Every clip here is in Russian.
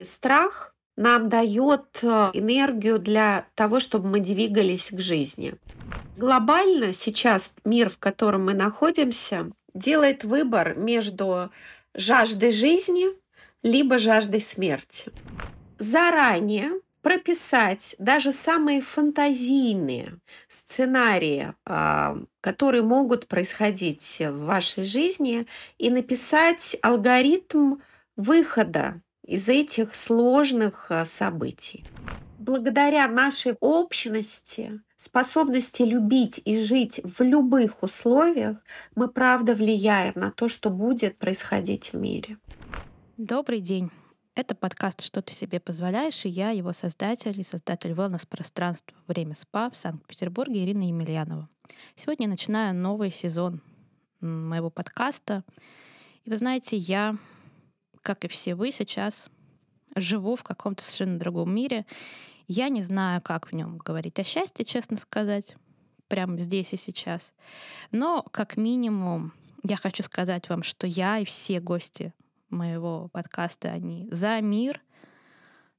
Страх нам дает э, энергию для того, чтобы мы двигались к жизни. Глобально сейчас мир, в котором мы находимся, делает выбор между жаждой жизни либо жаждой смерти. Заранее прописать даже самые фантазийные сценарии, а, которые могут происходить в вашей жизни, и написать алгоритм выхода из этих сложных а, событий. Благодаря нашей общности, способности любить и жить в любых условиях, мы правда влияем на то, что будет происходить в мире. Добрый день. Это подкаст «Что ты себе позволяешь?» и я, его создатель и создатель wellness-пространства «Время СПА» в Санкт-Петербурге Ирина Емельянова. Сегодня начинаю новый сезон моего подкаста. И вы знаете, я, как и все вы сейчас, живу в каком-то совершенно другом мире. Я не знаю, как в нем говорить о счастье, честно сказать, прямо здесь и сейчас. Но, как минимум, я хочу сказать вам, что я и все гости моего подкаста, они за мир,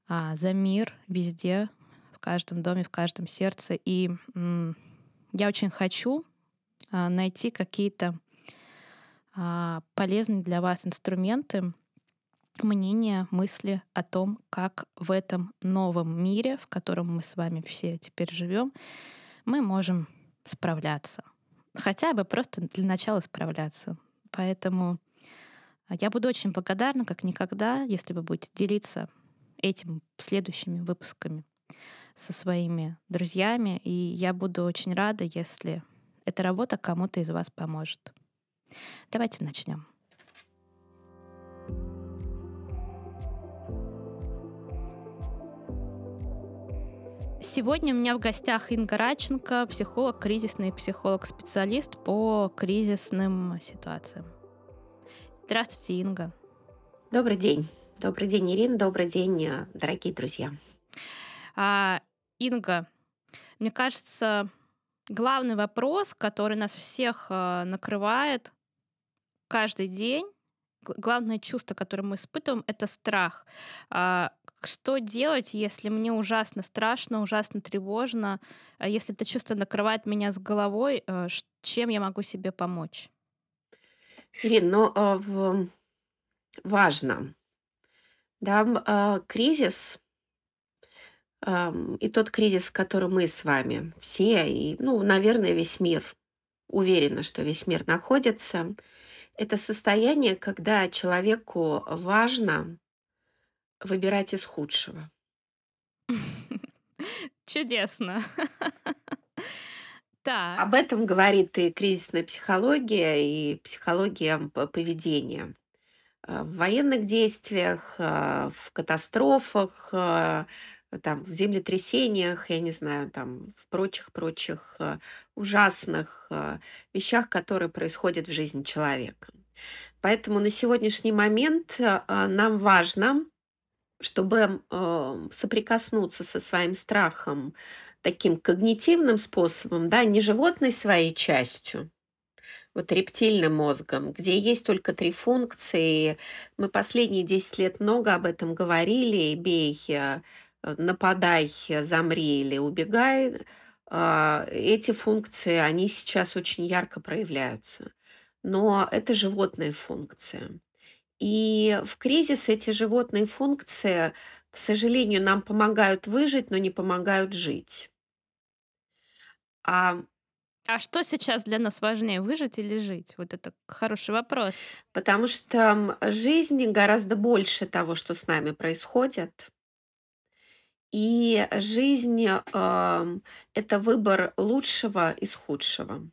а, за мир везде, в каждом доме, в каждом сердце. И м- я очень хочу а, найти какие-то а, полезные для вас инструменты, мнения, мысли о том, как в этом новом мире, в котором мы с вами все теперь живем, мы можем справляться. Хотя бы просто для начала справляться. Поэтому я буду очень благодарна, как никогда, если вы будете делиться этим следующими выпусками со своими друзьями. И я буду очень рада, если эта работа кому-то из вас поможет. Давайте начнем. Сегодня у меня в гостях Инга Раченко, психолог, кризисный психолог-специалист по кризисным ситуациям. Здравствуйте, Инга. Добрый день. Добрый день, Ирина. Добрый день, э, дорогие друзья. А, Инга, мне кажется, главный вопрос, который нас всех а, накрывает каждый день, главное чувство, которое мы испытываем, это страх. А, что делать, если мне ужасно страшно, ужасно тревожно, а если это чувство накрывает меня с головой, э, чем я могу себе помочь? Ирина, ну, а, важно, да, а, кризис, и тот кризис, в котором мы с вами все, и, ну, наверное, весь мир, уверена, что весь мир находится, это состояние, когда человеку важно выбирать из худшего. Чудесно. Так. Об этом говорит и кризисная психология, и психология поведения. Э, в военных действиях, э, в катастрофах, э, там, в землетрясениях, я не знаю, там, в прочих-прочих ужасных вещах, которые происходят в жизни человека. Поэтому на сегодняшний момент нам важно чтобы э, соприкоснуться со своим страхом таким когнитивным способом, да, не животной своей частью, вот рептильным мозгом, где есть только три функции. Мы последние 10 лет много об этом говорили. Бей, э, нападай, замри или убегай. Э, эти функции, они сейчас очень ярко проявляются. Но это животная функция. И в кризис эти животные функции, к сожалению, нам помогают выжить, но не помогают жить. А А что сейчас для нас важнее, выжить или жить? Вот это хороший вопрос. потому что жизнь гораздо больше того, что с нами происходит. И жизнь, ам, это выбор лучшего из худшего.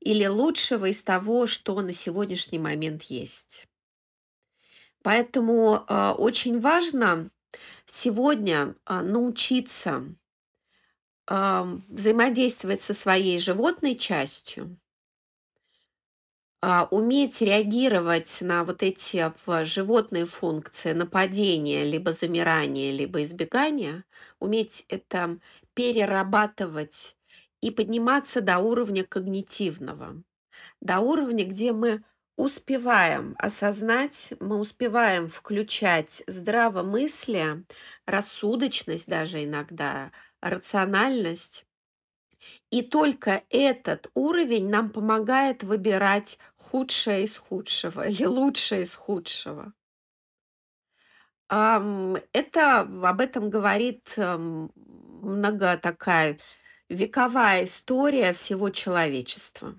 Или лучшего из того, что на сегодняшний момент есть. Поэтому а, очень важно сегодня а, научиться а, взаимодействовать со своей животной частью, а, уметь реагировать на вот эти животные функции нападения, либо замирания, либо избегания, уметь это перерабатывать и подниматься до уровня когнитивного, до уровня, где мы успеваем осознать, мы успеваем включать здравомыслие, рассудочность даже иногда, рациональность. И только этот уровень нам помогает выбирать худшее из худшего или лучшее из худшего. Это об этом говорит, ам, много такая вековая история всего человечества.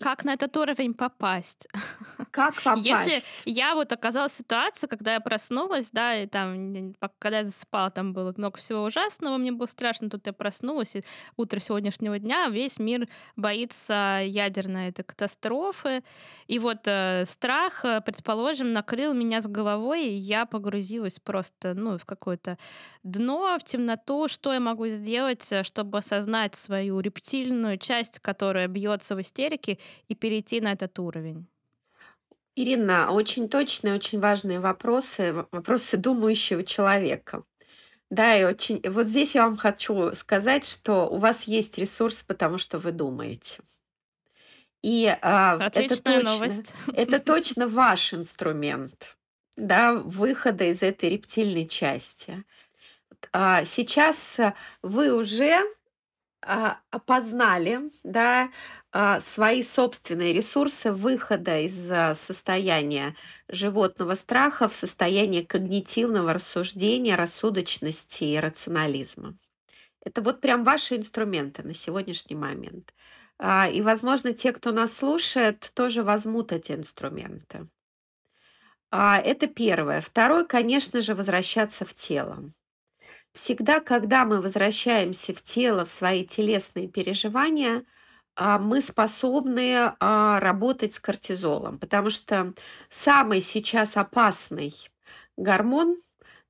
Как на этот уровень попасть? Как Если попасть? я вот оказалась в ситуации, когда я проснулась, да, и там, когда я засыпала, там было много всего ужасного, мне было страшно, тут я проснулась, и утро сегодняшнего дня весь мир боится ядерной этой катастрофы, и вот э, страх, э, предположим, накрыл меня с головой, и я погрузилась просто, ну, в какое-то дно, в темноту, что я могу сделать, э, чтобы осознать свою рептильную часть, которая бьется в истерике, и перейти на этот уровень. Ирина, очень точные, очень важные вопросы, вопросы думающего человека. Да, и очень... Вот здесь я вам хочу сказать, что у вас есть ресурс, потому что вы думаете. И а, это точно, новость. это точно ваш инструмент, да, выхода из этой рептильной части. А, сейчас вы уже опознали, да, а, свои собственные ресурсы выхода из а, состояния животного страха в состояние когнитивного рассуждения, рассудочности и рационализма. Это вот прям ваши инструменты на сегодняшний момент. А, И, возможно, те, кто нас слушает, тоже возьмут эти инструменты. А, Это первое. Второе, конечно же, возвращаться в тело. Всегда, когда мы возвращаемся в тело, в свои телесные переживания, а, мы способны а, работать с кортизолом, потому что самый сейчас опасный гормон,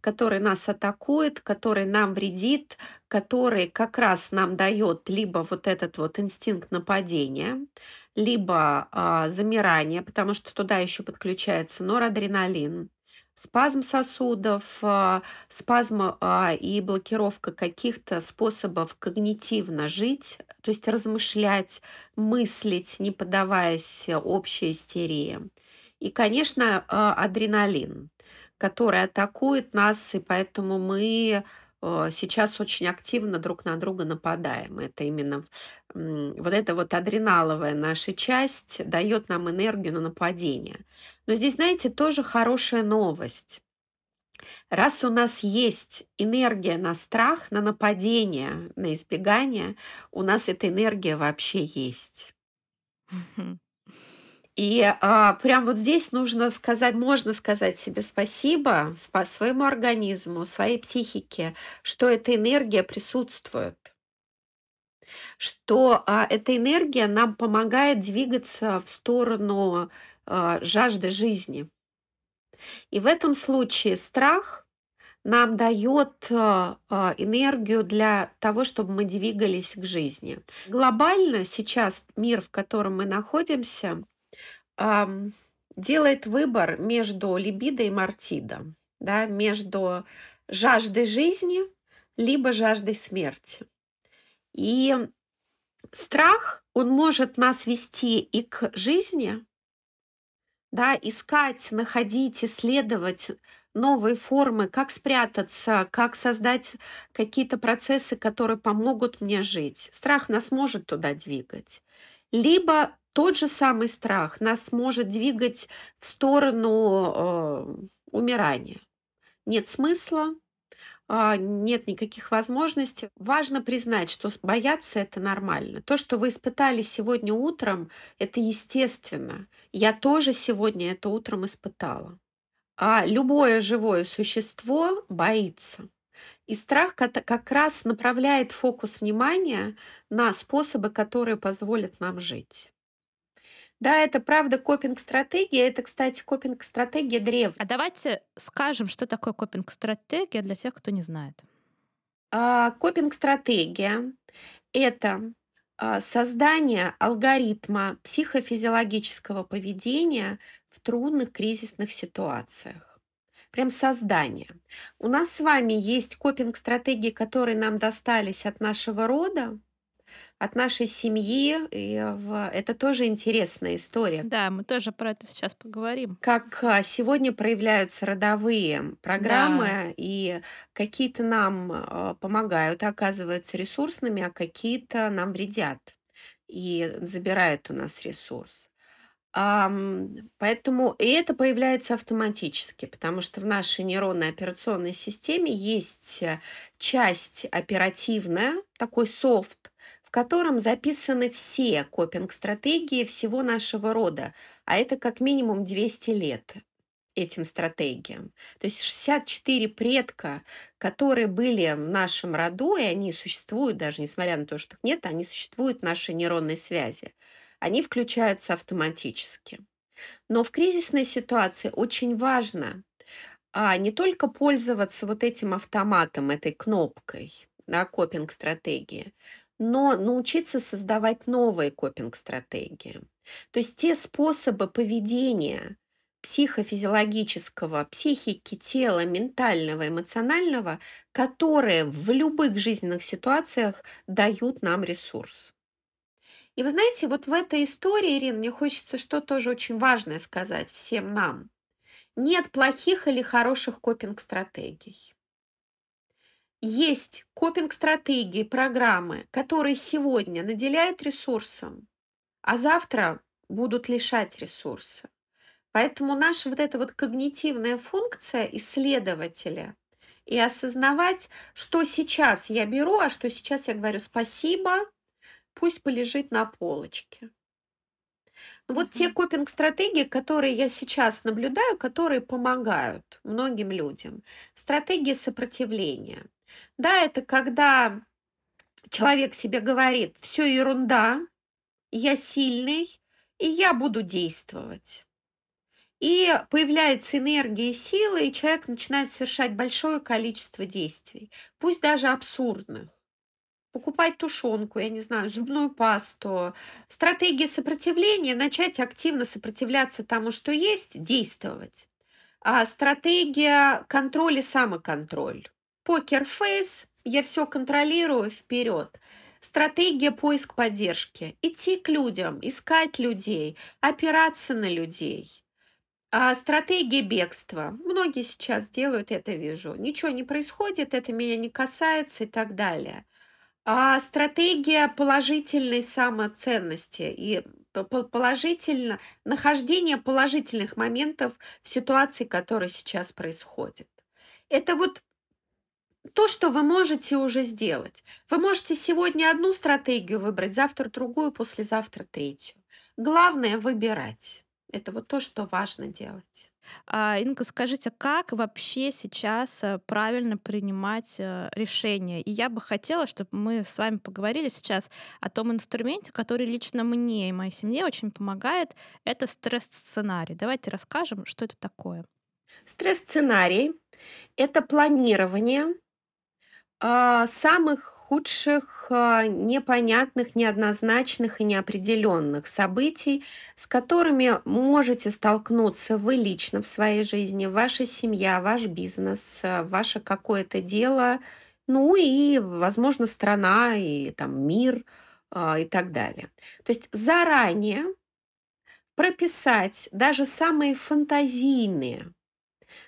который нас атакует, который нам вредит, который как раз нам дает либо вот этот вот инстинкт нападения, либо а, замирание, потому что туда еще подключается норадреналин, спазм сосудов, а, спазм а, и блокировка каких-то способов когнитивно жить, то есть размышлять, мыслить, не поддаваясь общей истерии. И, конечно, а, адреналин, который атакует нас, и поэтому мы сейчас очень активно друг на друга нападаем. Это именно вот эта вот адреналовая наша часть дает нам энергию на нападение. Но здесь, знаете, тоже хорошая новость. Раз у нас есть энергия на страх, на нападение, на избегание, у нас эта энергия вообще есть. И а, прям вот здесь нужно сказать, можно сказать себе спасибо спа- своему организму, своей психике, что эта энергия присутствует, что а, эта энергия нам помогает двигаться в сторону а, жажды жизни. И в этом случае страх нам дает а, а, энергию для того, чтобы мы двигались к жизни. Глобально сейчас мир, в котором мы находимся, ам, делает выбор между либидо и мартидо, да, между жаждой жизни либо жаждой смерти. И страх, он может нас вести и к жизни, да, искать, находить, исследовать новые формы, как спрятаться, как создать какие-то процессы, которые помогут мне жить. Страх нас может туда двигать. Либо тот же самый страх нас может двигать в сторону э, умирания. Нет смысла, а, нет никаких возможностей. Важно признать, что бояться это нормально. То, что вы испытали сегодня утром, это естественно. Я тоже сегодня это утром испытала. А любое живое существо боится. И страх как раз направляет фокус внимания на способы, которые позволят нам жить. Да, это правда копинг-стратегия. Это, кстати, копинг-стратегия древняя. А давайте скажем, что такое копинг-стратегия для тех, кто не знает. А, Копинг-стратегия– это а, создание алгоритма психофизиологического поведения в трудных кризисных ситуациях. Прям создание. У нас с вами есть копинг-стратегии, которые нам достались от нашего рода, от нашей семьи. И это тоже интересная история. Да, мы тоже про это сейчас поговорим. Как а, сегодня проявляются родовые Да. программы, и какие-то нам а, помогают, оказываются ресурсными, а какие-то нам вредят и забирают у нас ресурс. Поэтому и это появляется автоматически, потому что в нашей нейронной операционной системе есть часть оперативная, такой софт, котором записаны все копинг-стратегии всего нашего рода, а это как минимум 200 лет этим стратегиям. То есть 64 предка, которые были в нашем роду, и они существуют, даже несмотря на то, что их нет, они существуют в нашей нейронной связи. Они включаются автоматически. Но в кризисной ситуации очень важно а, не только пользоваться вот этим автоматом, этой кнопкой, да, копинг-стратегии, но научиться создавать новые копинг-стратегии. То есть те способы поведения психофизиологического, психики, тела, ментального, эмоционального, которые в любых жизненных ситуациях дают нам ресурс. И вы знаете, вот в этой истории, Ирина, мне хочется что тоже очень важное сказать всем нам. Нет плохих или хороших копинг-стратегий. Есть копинг-стратегии, программы, которые сегодня наделяют ресурсом, а завтра будут лишать ресурса. Поэтому наша вот эта вот когнитивная функция исследователя и осознавать, что сейчас я беру, а что сейчас я говорю спасибо, пусть полежит на полочке. Ну, вот те копинг-стратегии, которые я сейчас наблюдаю, которые помогают многим людям. Стратегия сопротивления. Да, это когда человек себе говорит, все ерунда, я сильный, и я буду действовать. И появляется энергия и сила, и человек начинает совершать большое количество действий, пусть даже абсурдных. Покупать тушенку, я не знаю, зубную пасту. Стратегия сопротивления- начать активно сопротивляться тому, что есть, действовать. А стратегия контроль и самоконтроль. Покер-фейс, я все контролирую, вперед. Стратегия поиск поддержки. Идти к людям, искать людей, опираться на людей. А стратегия бегства. Многие сейчас делают это, вижу. Ничего не происходит, это меня не касается и так далее. А стратегия положительной самоценности и положительно, нахождение положительных моментов в ситуации, которая сейчас происходит. Это вот то, что вы можете уже сделать. Вы можете сегодня одну стратегию выбрать, завтра другую, послезавтра третью. Главное выбирать. Это вот то, что важно делать. А, Инга, скажите, как вообще сейчас э, правильно принимать э, решения? И я бы хотела, чтобы мы с вами поговорили сейчас о том инструменте, который лично мне и моей семье очень помогает. Это стресс-сценарий. Давайте расскажем, что это такое. Стресс-сценарий– это планирование А, самых худших, а, непонятных, неоднозначных и неопределенных событий, с которыми можете столкнуться вы лично в своей жизни, ваша семья, ваш бизнес, а, ваше какое-то дело, ну и, возможно, страна и там мир и так далее. То есть заранее прописать даже самые фантазийные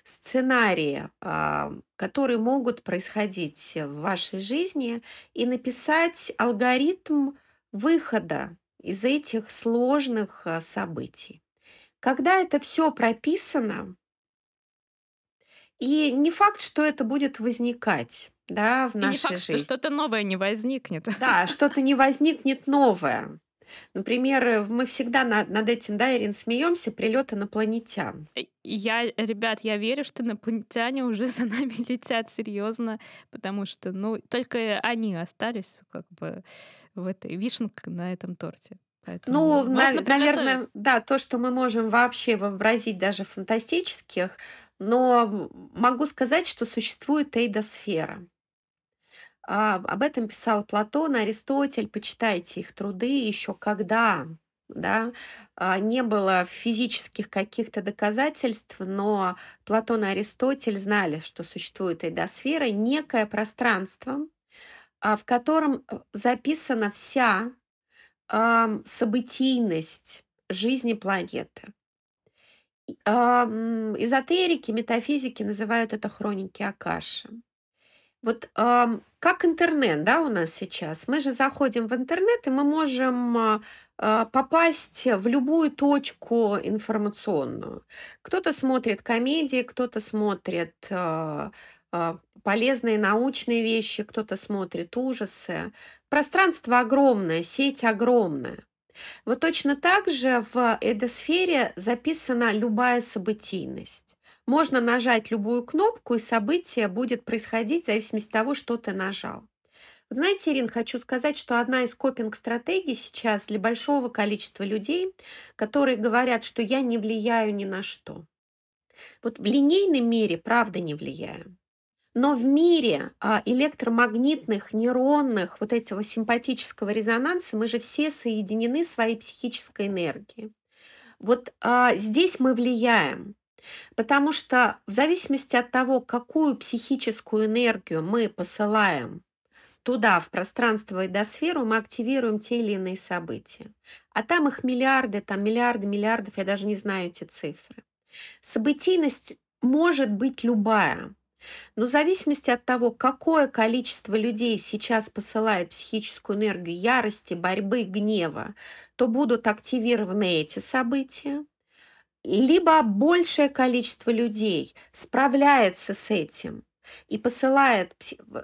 сценарии, а, которые могут происходить в вашей жизни, и написать алгоритм выхода из этих сложных а, событий. Когда это все прописано, и не факт, что это будет возникать, да, в И не нашей факт, что жизни. что-то новое не возникнет. Да, что-то не возникнет новое. Например, э, мы всегда над, над этим, да, Ирин, смеемся, прилет инопланетян. И Я, ребят, я верю, что инопланетяне уже за нами летят серьезно, потому что, ну, только они остались как бы в этой вишенкой на этом торте. Поэтому Ну, можно наверное, да, то, что мы можем вообще вообразить даже фантастических, но могу сказать, что существует эйдосфера. А, об этом писал Платон, Аристотель, почитайте их труды еще когда, да, а, не было физических каких-то доказательств, но Платон и Аристотель знали, что существует эйдосфера, некое пространство, а, в котором э, записана вся событийность жизни планеты. Эзотерики, метафизики называют это хроники Акаши. Вот ам, как интернет, да, у нас сейчас. Мы же заходим в интернет, и мы можем а, попасть в любую точку информационную. Кто-то смотрит комедии, кто-то смотрит а, а, полезные научные вещи, кто-то смотрит ужасы. Пространство огромное, сеть огромная. Вот точно так же в эдосфере записана любая событийность. Можно нажать любую кнопку, и событие будет происходить в зависимости от того, что ты нажал. Знаете, Ирин, хочу сказать, что одна из копинг-стратегий сейчас для большого количества людей, которые говорят, что я не влияю ни на что. Вот в линейном мире правда не влияю. Но в мире а, электромагнитных, нейронных, вот этого симпатического резонанса мы же все соединены своей психической энергией. Вот а, здесь мы влияем, потому что в зависимости от того, какую психическую энергию мы посылаем туда, в пространство и до сферу, мы активируем те или иные события. А там их миллиарды, там миллиарды, миллиардов, я даже не знаю эти цифры. Событийность может быть любая. Но в зависимости от того, какое количество людей сейчас посылает психическую энергию ярости, борьбы, гнева, то будут активированы эти события, либо большее количество людей справляется с этим и посылает,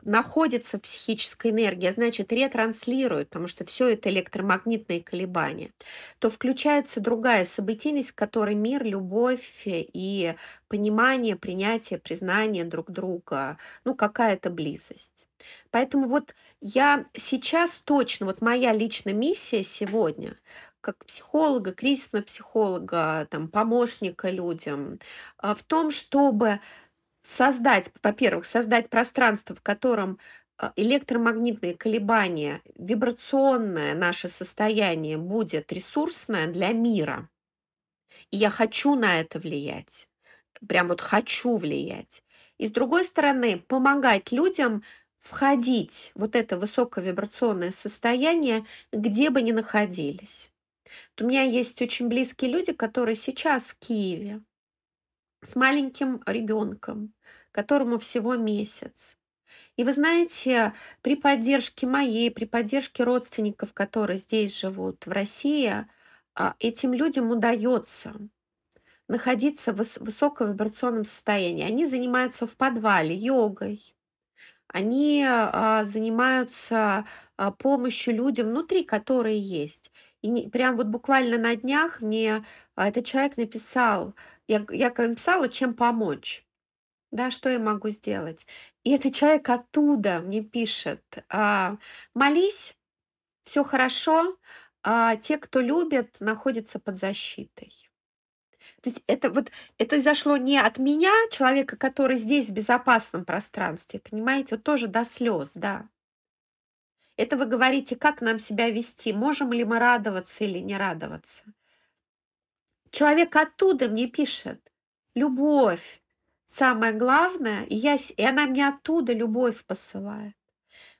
находится в психической энергии, а значит, ретранслирует, потому что все это электромагнитные колебания, то включается другая событийность, в которой мир, любовь и понимание, принятие, признание друг друга, ну, какая-то близость. Поэтому вот я сейчас точно, вот моя личная миссия сегодня как психолога, кризисного психолога, там, помощника людям, а, в том, чтобы создать, во-первых, создать пространство, в котором а, электромагнитные колебания, вибрационное наше состояние будет ресурсное для мира. И я хочу на это влиять. Прям вот хочу влиять. И с другой стороны, помогать людям входить в вот это высоковибрационное состояние, где бы ни находились. Вот у меня есть очень близкие люди, которые сейчас в Киеве, с маленьким ребенком, которому всего месяц. И вы знаете, при поддержке моей, при поддержке родственников, которые здесь живут, в России, а, этим людям удается находиться в высоковибрационном состоянии. Они занимаются в подвале йогой, они а, занимаются а, помощью людям внутри, которые есть. И не, прям вот буквально на днях мне этот человек написал, я я написала, чем помочь. Да, что я могу сделать? И этот человек оттуда мне пишет: а, "Молись, все хорошо, а те, кто любят, находятся под защитой". То есть это вот это зашло не от меня, человека, который здесь в безопасном пространстве, понимаете, вот тоже до слез, да. Это вы говорите, как нам себя вести, можем ли мы радоваться или не радоваться. Человек оттуда мне пишет: "Любовь самое главное". И я и она мне оттуда любовь посылает.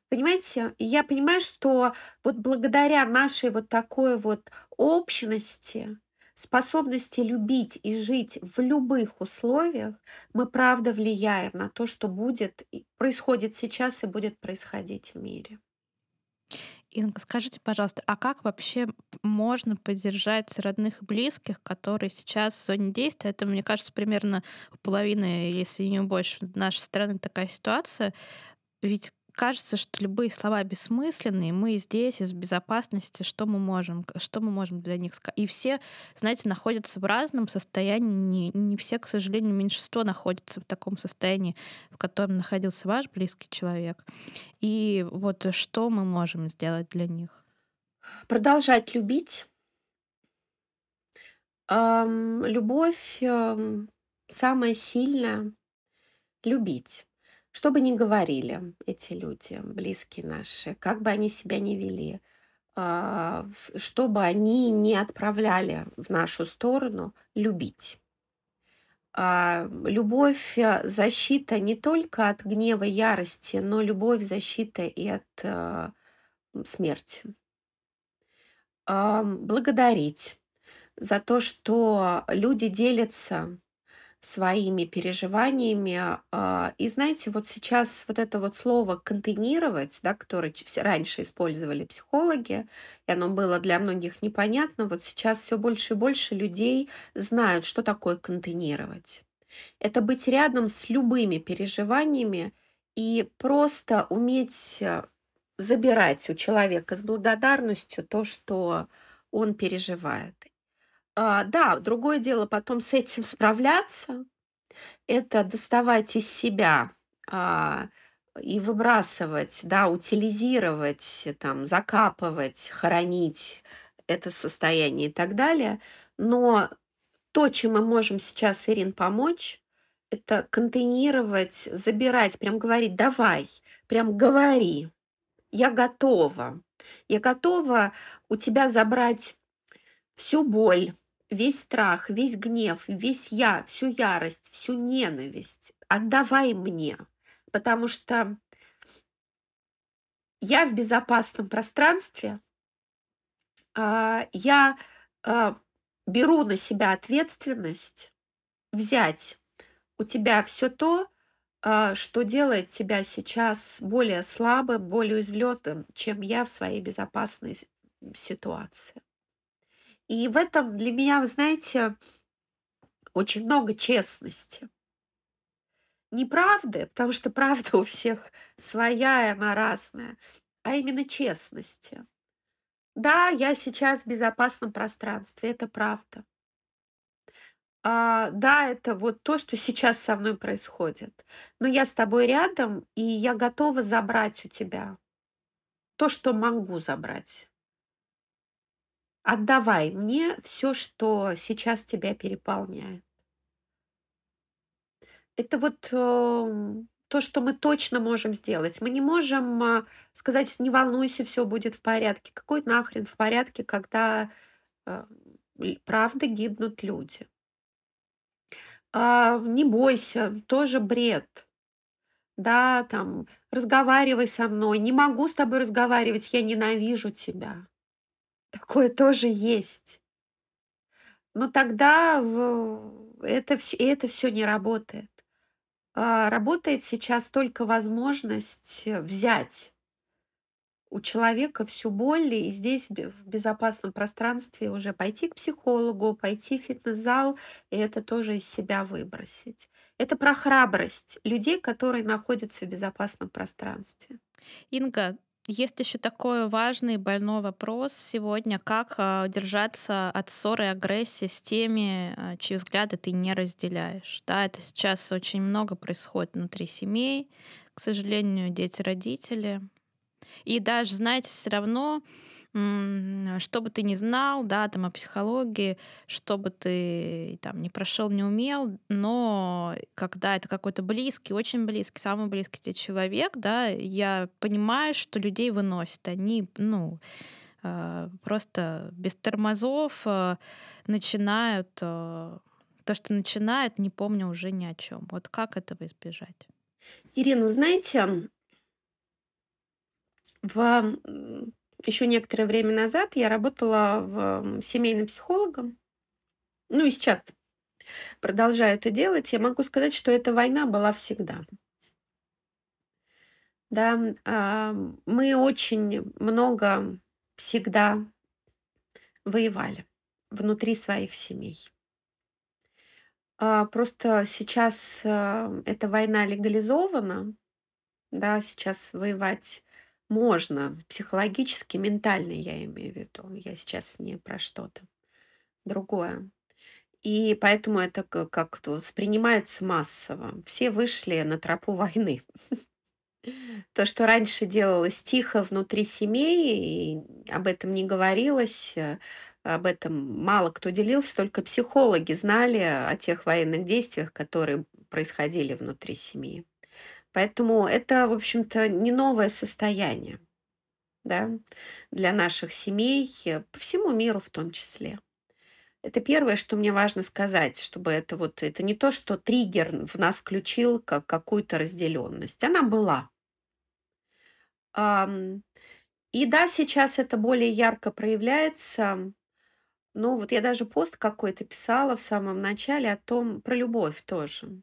Понимаете? Я понимаю, что вот благодаря нашей вот такой вот общности, способности любить и жить в любых условиях, мы правда влияем на то, что будет происходит сейчас и будет происходить в мире. Инга, скажите, пожалуйста, а как вообще можно поддержать родных и близких, которые сейчас в зоне действия? Это, мне кажется, примерно у половины, если не больше, нашей страны такая ситуация. Ведь кажется, что любые слова бессмысленные, мы здесь из безопасности, что мы можем, что мы можем для них сказать. И все, знаете, находятся в разном состоянии, не, не все, к сожалению, меньшинство находится в таком состоянии, в котором находился ваш близкий человек. И вот что мы можем сделать для них? Продолжать любить. Эм, любовь эм, самая сильная. Любить. Что бы ни говорили эти люди, близкие наши, как бы они себя ни вели, а, что бы они не отправляли в нашу сторону, любить. А, любовь, э, защита не только от гнева, ярости, но любовь, защита и от, э, смерти. Благодарить за то, что люди делятся своими переживаниями. А, и знаете, вот сейчас вот это вот слово контейнировать, да, которое все раньше использовали психологи, и оно было для многих непонятно, вот сейчас все больше и больше людей знают, что такое контейнировать. Это быть рядом с любыми переживаниями и просто уметь э, забирать у человека с благодарностью то, что он переживает. А, да, другое дело потом с этим справляться, это доставать из себя, а, и выбрасывать, да, утилизировать, там, закапывать, хоронить это состояние и так далее. Но то, чем мы можем сейчас, Ирин, помочь, это контейнировать, забирать, прям говорить: "Давай, прям говори, я готова. Я готова у тебя забрать всю боль, весь страх, весь гнев, весь я, всю ярость, всю ненависть. Отдавай мне, потому что я в безопасном пространстве, а, я, а, беру на себя ответственность взять у тебя все то, а, что делает тебя сейчас более слабым, более уязвленным, чем я в своей безопасной ситуации. И в этом для меня, вы знаете, очень много честности. Не правды, потому что правда у всех своя, и она разная, а именно честности. Да, я сейчас в безопасном пространстве, это правда. А, да, это вот то, что сейчас со мной происходит. Но я с тобой рядом, и я готова забрать у тебя то, что могу забрать. Отдавай мне все, что сейчас тебя переполняет. Это вот, эм, то, что мы точно можем сделать. Мы не можем, а, сказать: "Не волнуйся, все будет в порядке". Какой нахрен в порядке, когда, а, правда гибнут люди? А, не бойся, тоже бред. Да, там, разговаривай со мной. Не могу с тобой разговаривать, я ненавижу тебя. Такое тоже есть. Но тогда это всё это все не работает. А, работает сейчас только возможность, э, взять у человека всю боль и здесь в безопасном пространстве уже пойти к психологу, пойти в фитнес-зал и это тоже из себя выбросить. Это про храбрость людей, которые находятся в безопасном пространстве. Инга, есть еще такой важный больной вопрос сегодня, как а, держаться от ссоры и агрессии с теми, а, чьи взгляды ты не разделяешь. Да, это сейчас очень много происходит внутри семей. К сожалению, дети, родители. И даже, знаете, все равно, что бы ты ни знал, да, там о психологии, что бы ты там не прошел, не умел, но когда это какой-то близкий, очень близкий, самый близкий тебе человек, да, я понимаю, что людей выносит. Они, ну, э, просто без тормозов э, начинают э, то, что начинают, не помню уже ни о чем. Вот как этого избежать? Ирина, знаете, в, еще некоторое время назад я работала в, семейным психологом. Ну и сейчас продолжаю это делать. Я могу сказать, что эта война была всегда. Да, а, мы очень много всегда воевали внутри своих семей. А, просто сейчас, а, эта война легализована. Да, сейчас воевать можно психологически, ментально, я имею в виду. Я сейчас не про что-то другое. И поэтому это как-то воспринимается массово. Все вышли на тропу войны. То, что раньше делалось тихо внутри семей, и об этом не говорилось, э, об этом мало кто делился, только психологи знали о тех военных действиях, которые происходили внутри семьи. Поэтому это, в общем-то, не новое состояние, да, для наших семей, э, по всему миру в том числе. Это первое, что мне важно сказать, чтобы это вот это не то, что триггер в нас включил как какую-то разделенность. Она была. И да, сейчас это более ярко проявляется. Ну, вот я даже пост какой-то писала в самом начале о том, про любовь тоже.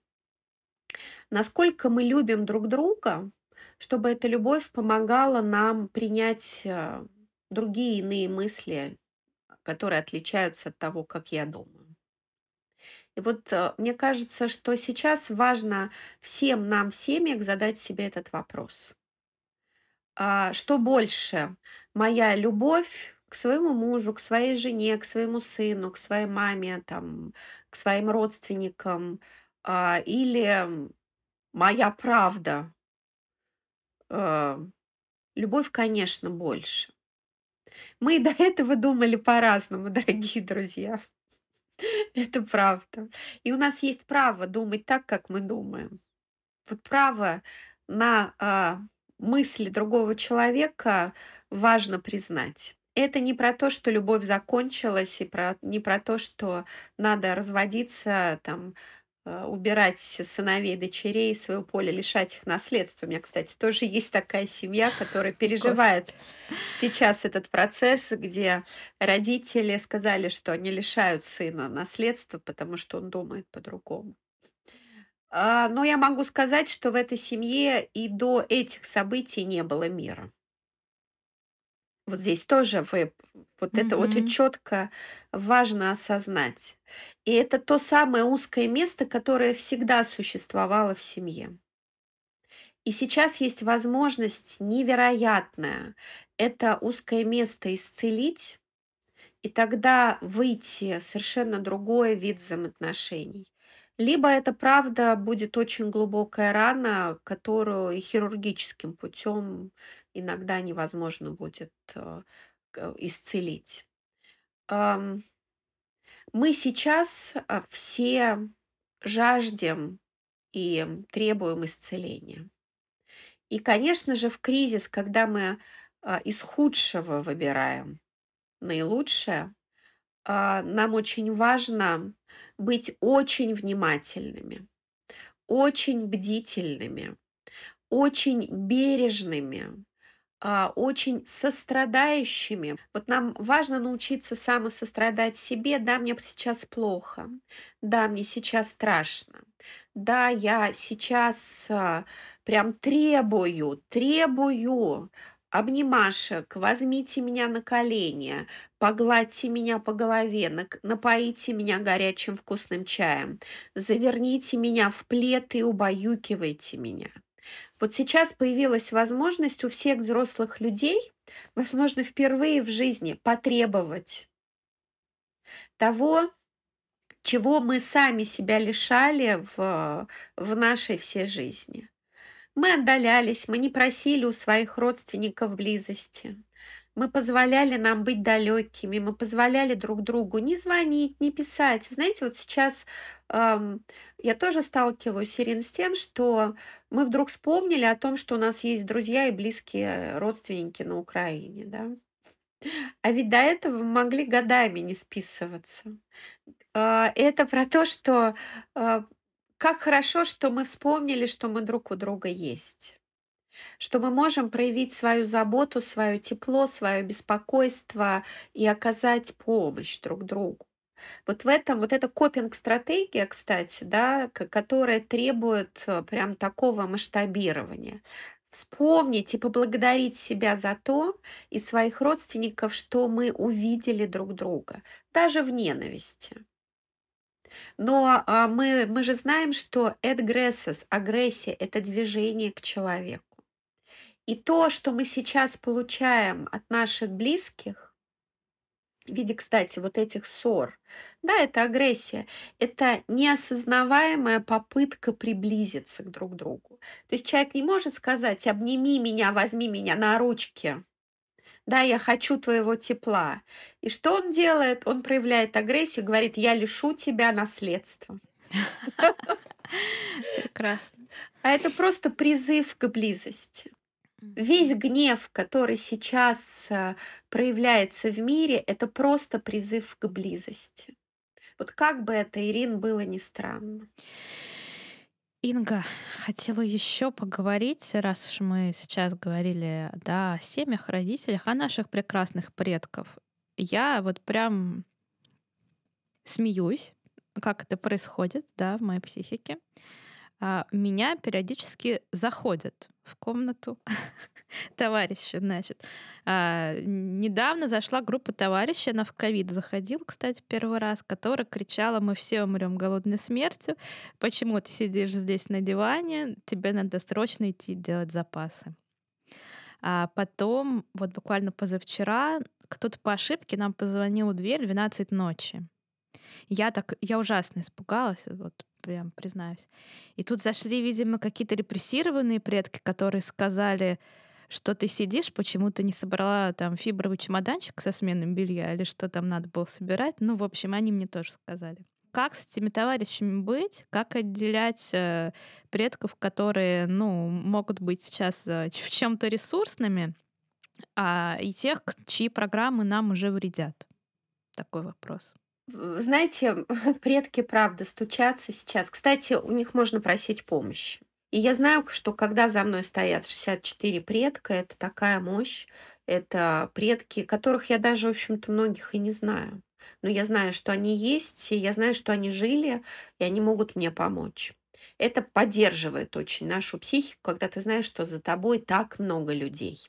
Насколько мы любим друг друга, чтобы эта любовь помогала нам принять э, другие иные мысли, которые отличаются от того, как я думаю. И вот э, мне кажется, что сейчас важно всем нам в семьях задать себе этот вопрос. А, что больше, моя любовь к своему мужу, к своей жене, к своему сыну, к своей маме, там, к своим родственникам, а, или моя правда? А, любовь, конечно, больше. Мы до этого думали по-разному, дорогие друзья. Это правда. И у нас есть право думать так, как мы думаем. Вот право на а, мысли другого человека важно признать. Это не про то, что любовь закончилась, и про, не про то, что надо разводиться, там, э, убирать сыновей, дочерей из своего поля, лишать их наследства. У меня, кстати, тоже есть такая семья, которая переживает сейчас этот процесс, где родители сказали, что они лишают сына наследства, потому что он думает по-другому. А, но я могу сказать, что в этой семье и до этих событий не было мира. Вот здесь тоже вы вот это вот Мгм. четко важно осознать. И это то самое узкое место, которое всегда существовало в семье. И сейчас есть возможность невероятная это узкое место исцелить, и тогда выйти совершенно другой вид взаимоотношений. Либо это правда будет очень глубокая рана, которую хирургическим путем иногда невозможно будет э, исцелить. Мы сейчас а, все жаждем и требуем исцеления. И, конечно же, в кризис, когда мы а, из худшего выбираем наилучшее, нам очень важно быть очень внимательными, очень бдительными, очень бережными, а, очень сострадающими. Вот нам важно научиться самосострадать себе. Да, мне сейчас плохо. Да, мне сейчас страшно. Да, я сейчас а, прям требую, требую обнимашек, возьмите меня на колени, погладьте меня по голове, напоите меня горячим вкусным чаем, заверните меня в плед и убаюкивайте меня. Вот сейчас появилась возможность у всех взрослых людей, возможно, впервые в жизни потребовать того, чего мы сами себя лишали в, в нашей всей жизни. Мы отдалялись, мы не просили у своих родственников близости. Мы позволяли нам быть далекими, мы позволяли друг другу не звонить, не писать. Знаете, вот сейчас ам, я тоже сталкиваюсь, Ирина, с тем, что мы вдруг вспомнили о том, что у нас есть друзья и близкие родственники на Украине, да. А ведь до этого мы могли годами не списываться. А, Это про то, что а, как хорошо, что мы вспомнили, что мы друг у друга есть что мы можем проявить свою заботу, свое тепло, свое беспокойство и оказать помощь друг другу. Вот в этом, вот эта копинг-стратегия, кстати, да, которая требует э, прям такого масштабирования. Вспомнить и поблагодарить себя за то и своих родственников, что мы увидели друг друга, даже в ненависти. Но а, мы, мы же знаем, что эдгрессес, агрессия– это движение к человеку. И то, что мы сейчас получаем от наших близких, в виде, кстати, вот этих ссор, да, это агрессия, это неосознаваемая попытка приблизиться к друг другу. То есть человек не может сказать, обними меня, возьми меня на ручки, да, я хочу твоего тепла. И что он делает? Он проявляет агрессию, говорит, я лишу тебя наследства. Прекрасно. А это просто призыв к близости. Весь гнев, который сейчас, а, проявляется в мире, это просто призыв к близости. Вот как бы это, Ирин, было ни странно. Инга, хотела еще поговорить, раз уж мы сейчас говорили да, о семьях, родителях, о наших прекрасных предков. Я вот прям смеюсь, как это происходит, да, в моей психике. А, меня периодически заходят в комнату товарищи, значит. А, недавно зашла группа товарищей, она в ковид заходила, кстати, первый раз, которая кричала, мы все умрем голодной смертью, почему ты сидишь здесь на диване, тебе надо срочно идти делать запасы. А потом, вот буквально позавчера, кто-то по ошибке нам позвонил в дверь в 12 ночи. Я так, я ужасно испугалась, вот прям признаюсь. И тут зашли, видимо, какие-то репрессированные предки, которые сказали, что ты сидишь, почему ты не собрала там фибровый чемоданчик со сменным белья или что там надо было собирать. Ну, в общем, они мне тоже сказали. Как с этими товарищами быть? Как отделять э, предков, которые, ну, могут быть сейчас э, в чем-то ресурсными, а и тех, чьи программы нам уже вредят? Такой вопрос. Знаете, предки, правда, стучатся сейчас. Кстати, у них можно просить помощи. И я знаю, что когда за мной стоят 64 предка, это такая мощь. Это предки, которых я даже, в общем-то, многих и не знаю. Но я знаю, что они есть, и я знаю, что они жили, и они могут мне помочь. Это поддерживает очень нашу психику, когда ты знаешь, что за тобой так много людей.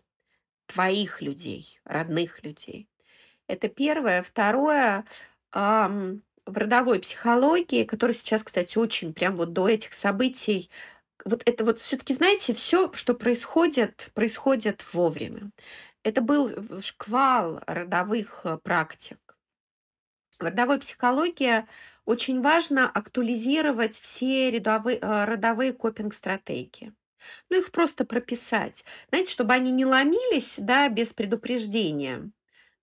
Твоих людей, родных людей. Это первое. Второе, ам, в родовой психологии, которая сейчас, кстати, очень прям вот до этих событий, вот это вот все-таки, знаете, все, что происходит, происходит вовремя. Это был шквал родовых э, практик. В родовой психологии очень важно актуализировать все рядовые, э, родовые копинг-стратегии. Ну, их просто прописать. Знаете, чтобы они не ломились, да, без предупреждения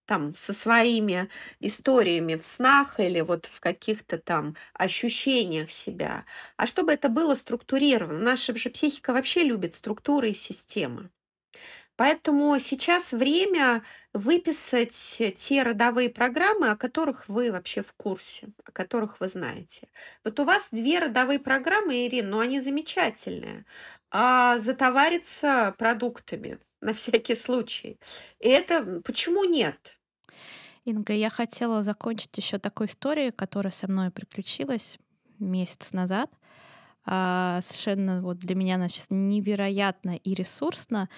там со своими историями в снах или вот в каких-то там ощущениях себя, а чтобы это было структурировано. Наша же психика вообще любит структуры и системы. Поэтому сейчас время выписать те родовые программы, о которых вы вообще в курсе, о которых вы знаете. Вот у вас две родовые программы, Ирина, но они замечательные. А затовариться продуктами на всякий случай. И это почему нет? Инга, я хотела закончить еще такой историей, которая со мной приключилась месяц назад. А, совершенно вот для меня значит, невероятно и ресурсно.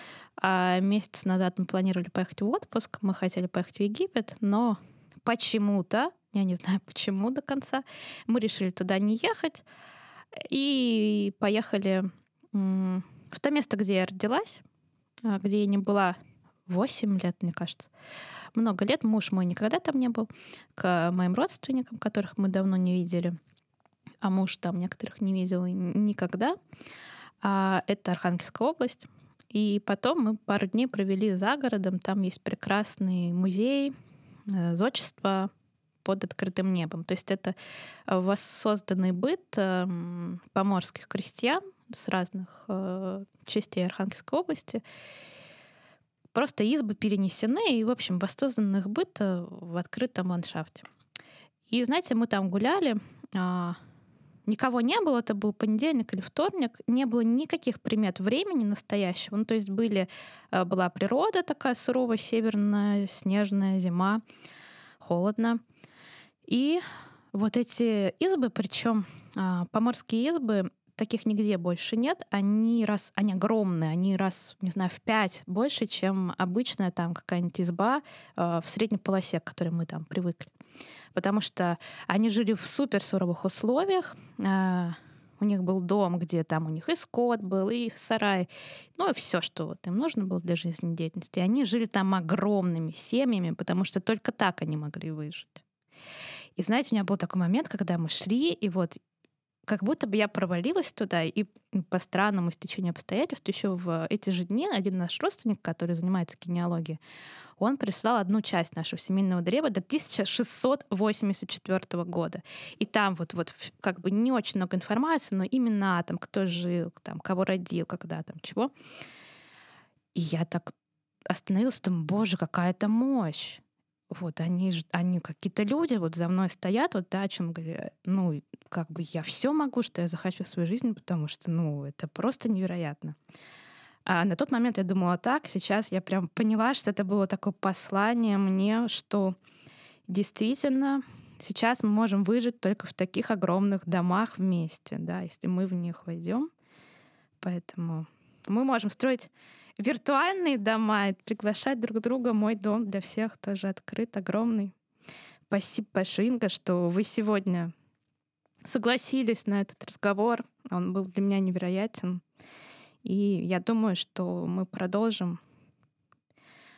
А месяц назад мы планировали поехать в отпуск, мы хотели поехать в Египет, но почему-то, я не знаю почему до конца, мы решили туда не ехать и поехали в то место, где я родилась, а, где я не была 8 лет, мне кажется. Много лет. Муж мой никогда там не был. К моим родственникам, которых мы давно не видели. А муж там некоторых не видел никогда. А это Архангельская область. И потом мы пару дней провели за городом. Там есть прекрасный музей, э, зодчество под открытым небом. То есть это воссозданный быт эм, поморских крестьян с разных э, частей Архангельской области. Просто избы перенесены, и, в общем, воссозданных быт э, в открытом ландшафте. И, знаете, мы там гуляли, а, никого не было, это был понедельник или вторник, не было никаких примет времени настоящего. Ну, то есть были, э, была природа такая суровая, северная, снежная, зима, холодно. И вот эти избы, причем а, поморские избы, таких нигде больше нет. Они раз, они огромные, они раз, не знаю, в пять больше, чем обычная там какая-нибудь изба э, в средней полосе, к которой мы там привыкли. Потому что они жили в супер суровых условиях. Э, у них был дом, где там у них и скот был, и сарай, ну и все, что вот им нужно было для жизнедеятельности. Они жили там огромными семьями, потому что только так они могли выжить. И знаете, у меня был такой момент, когда мы шли, и вот как будто бы я провалилась туда, и по странному стечению обстоятельств еще в эти же дни один наш родственник, который занимается генеалогией, он прислал одну часть нашего семейного древа до 1684 года. И там вот, вот как бы не очень много информации, но именно там, кто жил, там, кого родил, когда там, чего. И я так остановилась, думаю, боже, какая это мощь. Вот они, они какие-то люди вот за мной стоят, вот да, о чем говорю, ну, как бы я все могу, что я захочу в свою жизнь, потому что, ну, это просто невероятно. А на тот момент я думала так, сейчас я прям поняла, что это было такое послание мне, что действительно сейчас мы можем выжить только в таких огромных домах вместе, да, если мы в них войдем. Поэтому мы можем строить виртуальные дома приглашать друг друга. Мой дом для всех тоже открыт, огромный. Спасибо большое, Инга, что вы сегодня согласились на этот разговор. Он был для меня невероятен. И я думаю, что мы продолжим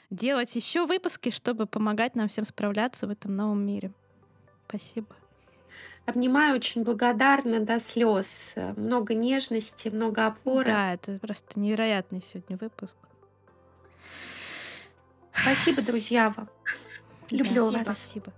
делать еще выпуски, чтобы помогать нам всем справляться в этом новом мире. Спасибо. Обнимаю, очень благодарна до слез. Много нежности, много опоры. Да, это просто невероятный сегодня выпуск. Спасибо, друзья, вам. Люблю Спасибо. вас. Спасибо.